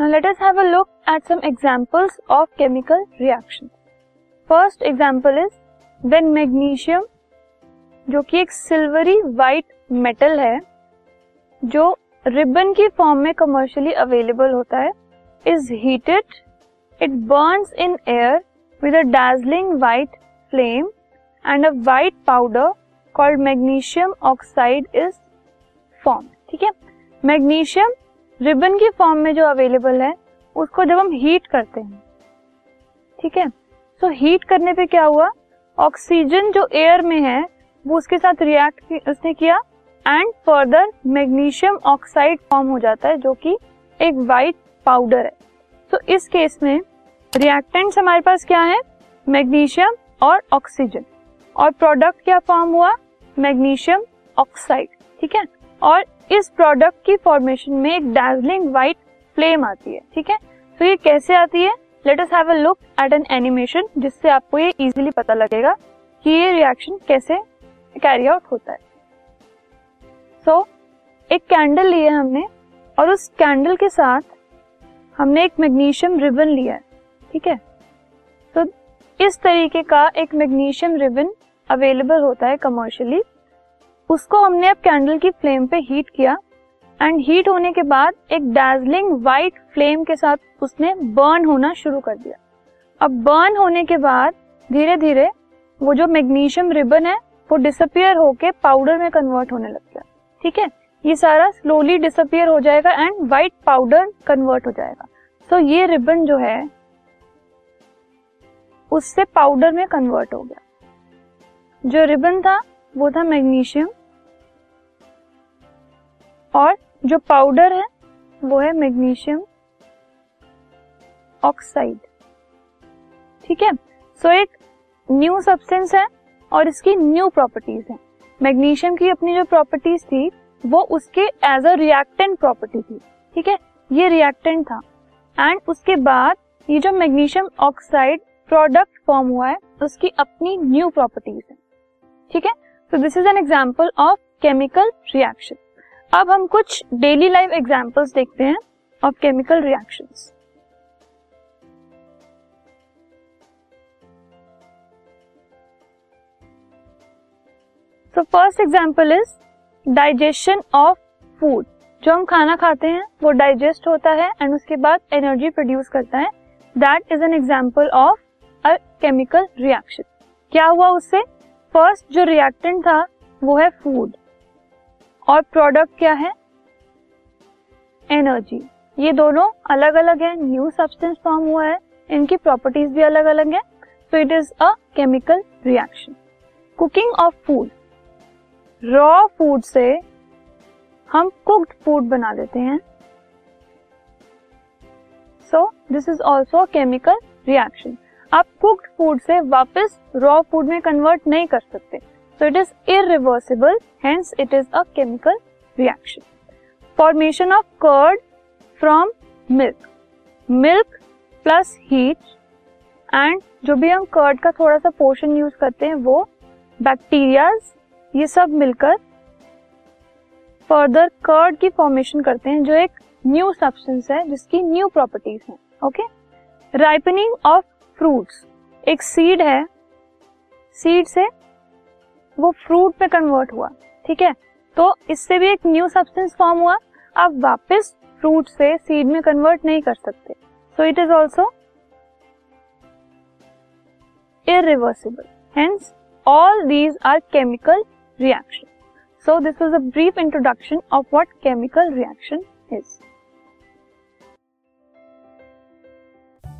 Now, let us have a look at some examples of chemical reactions. First example is when magnesium, जो कि एक silvery white metal है, जो ribbon की form में commercially available होता है is heated it burns in air with a dazzling white flame and a white powder called magnesium oxide is form ठीक है? मैग्नीशियम रिबन की फॉर्म में जो अवेलेबल है, उसको जब हम हीट करते हैं, ठीक है? तो हीट करने पे क्या हुआ? ऑक्सीजन जो एयर में है, वो उसके साथ रिएक्ट उसने किया and further magnesium oxide form हो जाता है, जो कि एक वाइट पाउडर है। तो इस केस में रिएक्टेंट्स हमारे पास क्या है? मैग्नीशियम और ऑक्सीजन और प्रोडक्ट क्या फॉर्म हुआ? मैग्नीशियम ऑक्साइड ठीक है? और इस प्रोडक्ट की फॉर्मेशन में एक डार्जलिंग व्हाइट फ्लेम आती है ठीक है? तो ये कैसे आती है? Let us have a look at an animation जिससे आपको ये इजीली पता लगेगा कि ये रिएक्शन कैसे कैरी आउट होता है। सो so, एक कैंडल लिया हमने और उस कैंडल के साथ हमने एक मैग्नीशियम रिबन लिया है ठीक है? तो इस तरीके का एक मैग्नीशियम रिबन अवेलेबल होता है कमर्शियली उसको हमने अब कैंडल की फ्लेम पे हीट किया एंड हीट होने के बाद एक डार्जलिंग व्हाइट फ्लेम के साथ उसने बर्न होना शुरू कर दिया। अब बर्न होने के बाद धीरे धीरे वो जो मैग्नीशियम रिबन है वो डिसअपियर होके पाउडर में कन्वर्ट होने लग गया। ठीक है? ये सारा स्लोली डिसअपियर हो जाएगा एंड व्हाइट पाउडर कन्वर्ट हो जाएगा। सो so, ये रिबन जो है उससे पाउडर में कन्वर्ट हो गया। जो रिबन था वो था मैग्नीशियम और जो पाउडर है, वो है मैग्नीशियम ऑक्साइड ठीक है? सो एक न्यू सब्सटेंस है और इसकी न्यू प्रॉपर्टीज़ है. मैग्नीशियम की अपनी जो प्रॉपर्टीज़ थी, वो उसके एज अ रिएक्टेंट प्रॉपर्टी थी. ठीक है? ये रिएक्टेंट था. एंड उसके बाद ये जो मैग्नीशियम ऑक्साइड प्रोडक्ट फॉर्म हुआ है, उसकी अपनी न्यू प्रॉपर्टीज़ है. ठीक है? तो this is an example of chemical reaction अब हम कुछ डेली लाइफ एग्जाम्पल्स देखते हैं of chemical reactions so first example is digestion of food जो हम खाना खाते हैं, वो डाइजेस्ट होता है एंड उसके बाद एनर्जी प्रोड्यूस करता है. That is an example of a chemical reaction क्या हुआ उससे? फ़र्स्ट जो रिएक्टेंट था, वो है फ़ूड और प्रोडक्ट क्या है? एनर्जी ये दोनों अलग अलग है। न्यू सब्सटेंस फॉर्म हुआ है। इनकी प्रॉपर्टीज़ भी अलग अलग है। तो it is a chemical reaction cooking of food raw food से हम कुक्ड फ़ूड बना देते हैं। So this is also chemical reaction आप कुक्ड फ़ूड से वापस रॉ फ़ूड में कन्वर्ट नहीं कर सकते। So it is irreversible hence it is a chemical reaction formation of curd from milk milk plus heat and जो भी हम कर्ड का थोड़ा सा पोर्शन यूज़ करते हैं, वो बैक्टीरियाज ये सब मिलकर फर्दर कर्ड की फॉर्मेशन करते हैं, जो एक न्यू सब्सटेंस है, जिसकी न्यू प्रॉपर्टीज़ हैं ओके राइपनिंग ऑफ़ फ्रूट्स एक सीड है. सीड से वो फ्रूट पे कन्वर्ट हुआ, ठीक है तो इससे भी एक न्यू सब्सटेंस फॉर्म हुआ, आप वापस फ्रूट से सीड में कन्वर्ट नहीं कर सकते so it is also irreversible hence all these are chemical reaction. So this was a brief introduction of what chemical reaction is.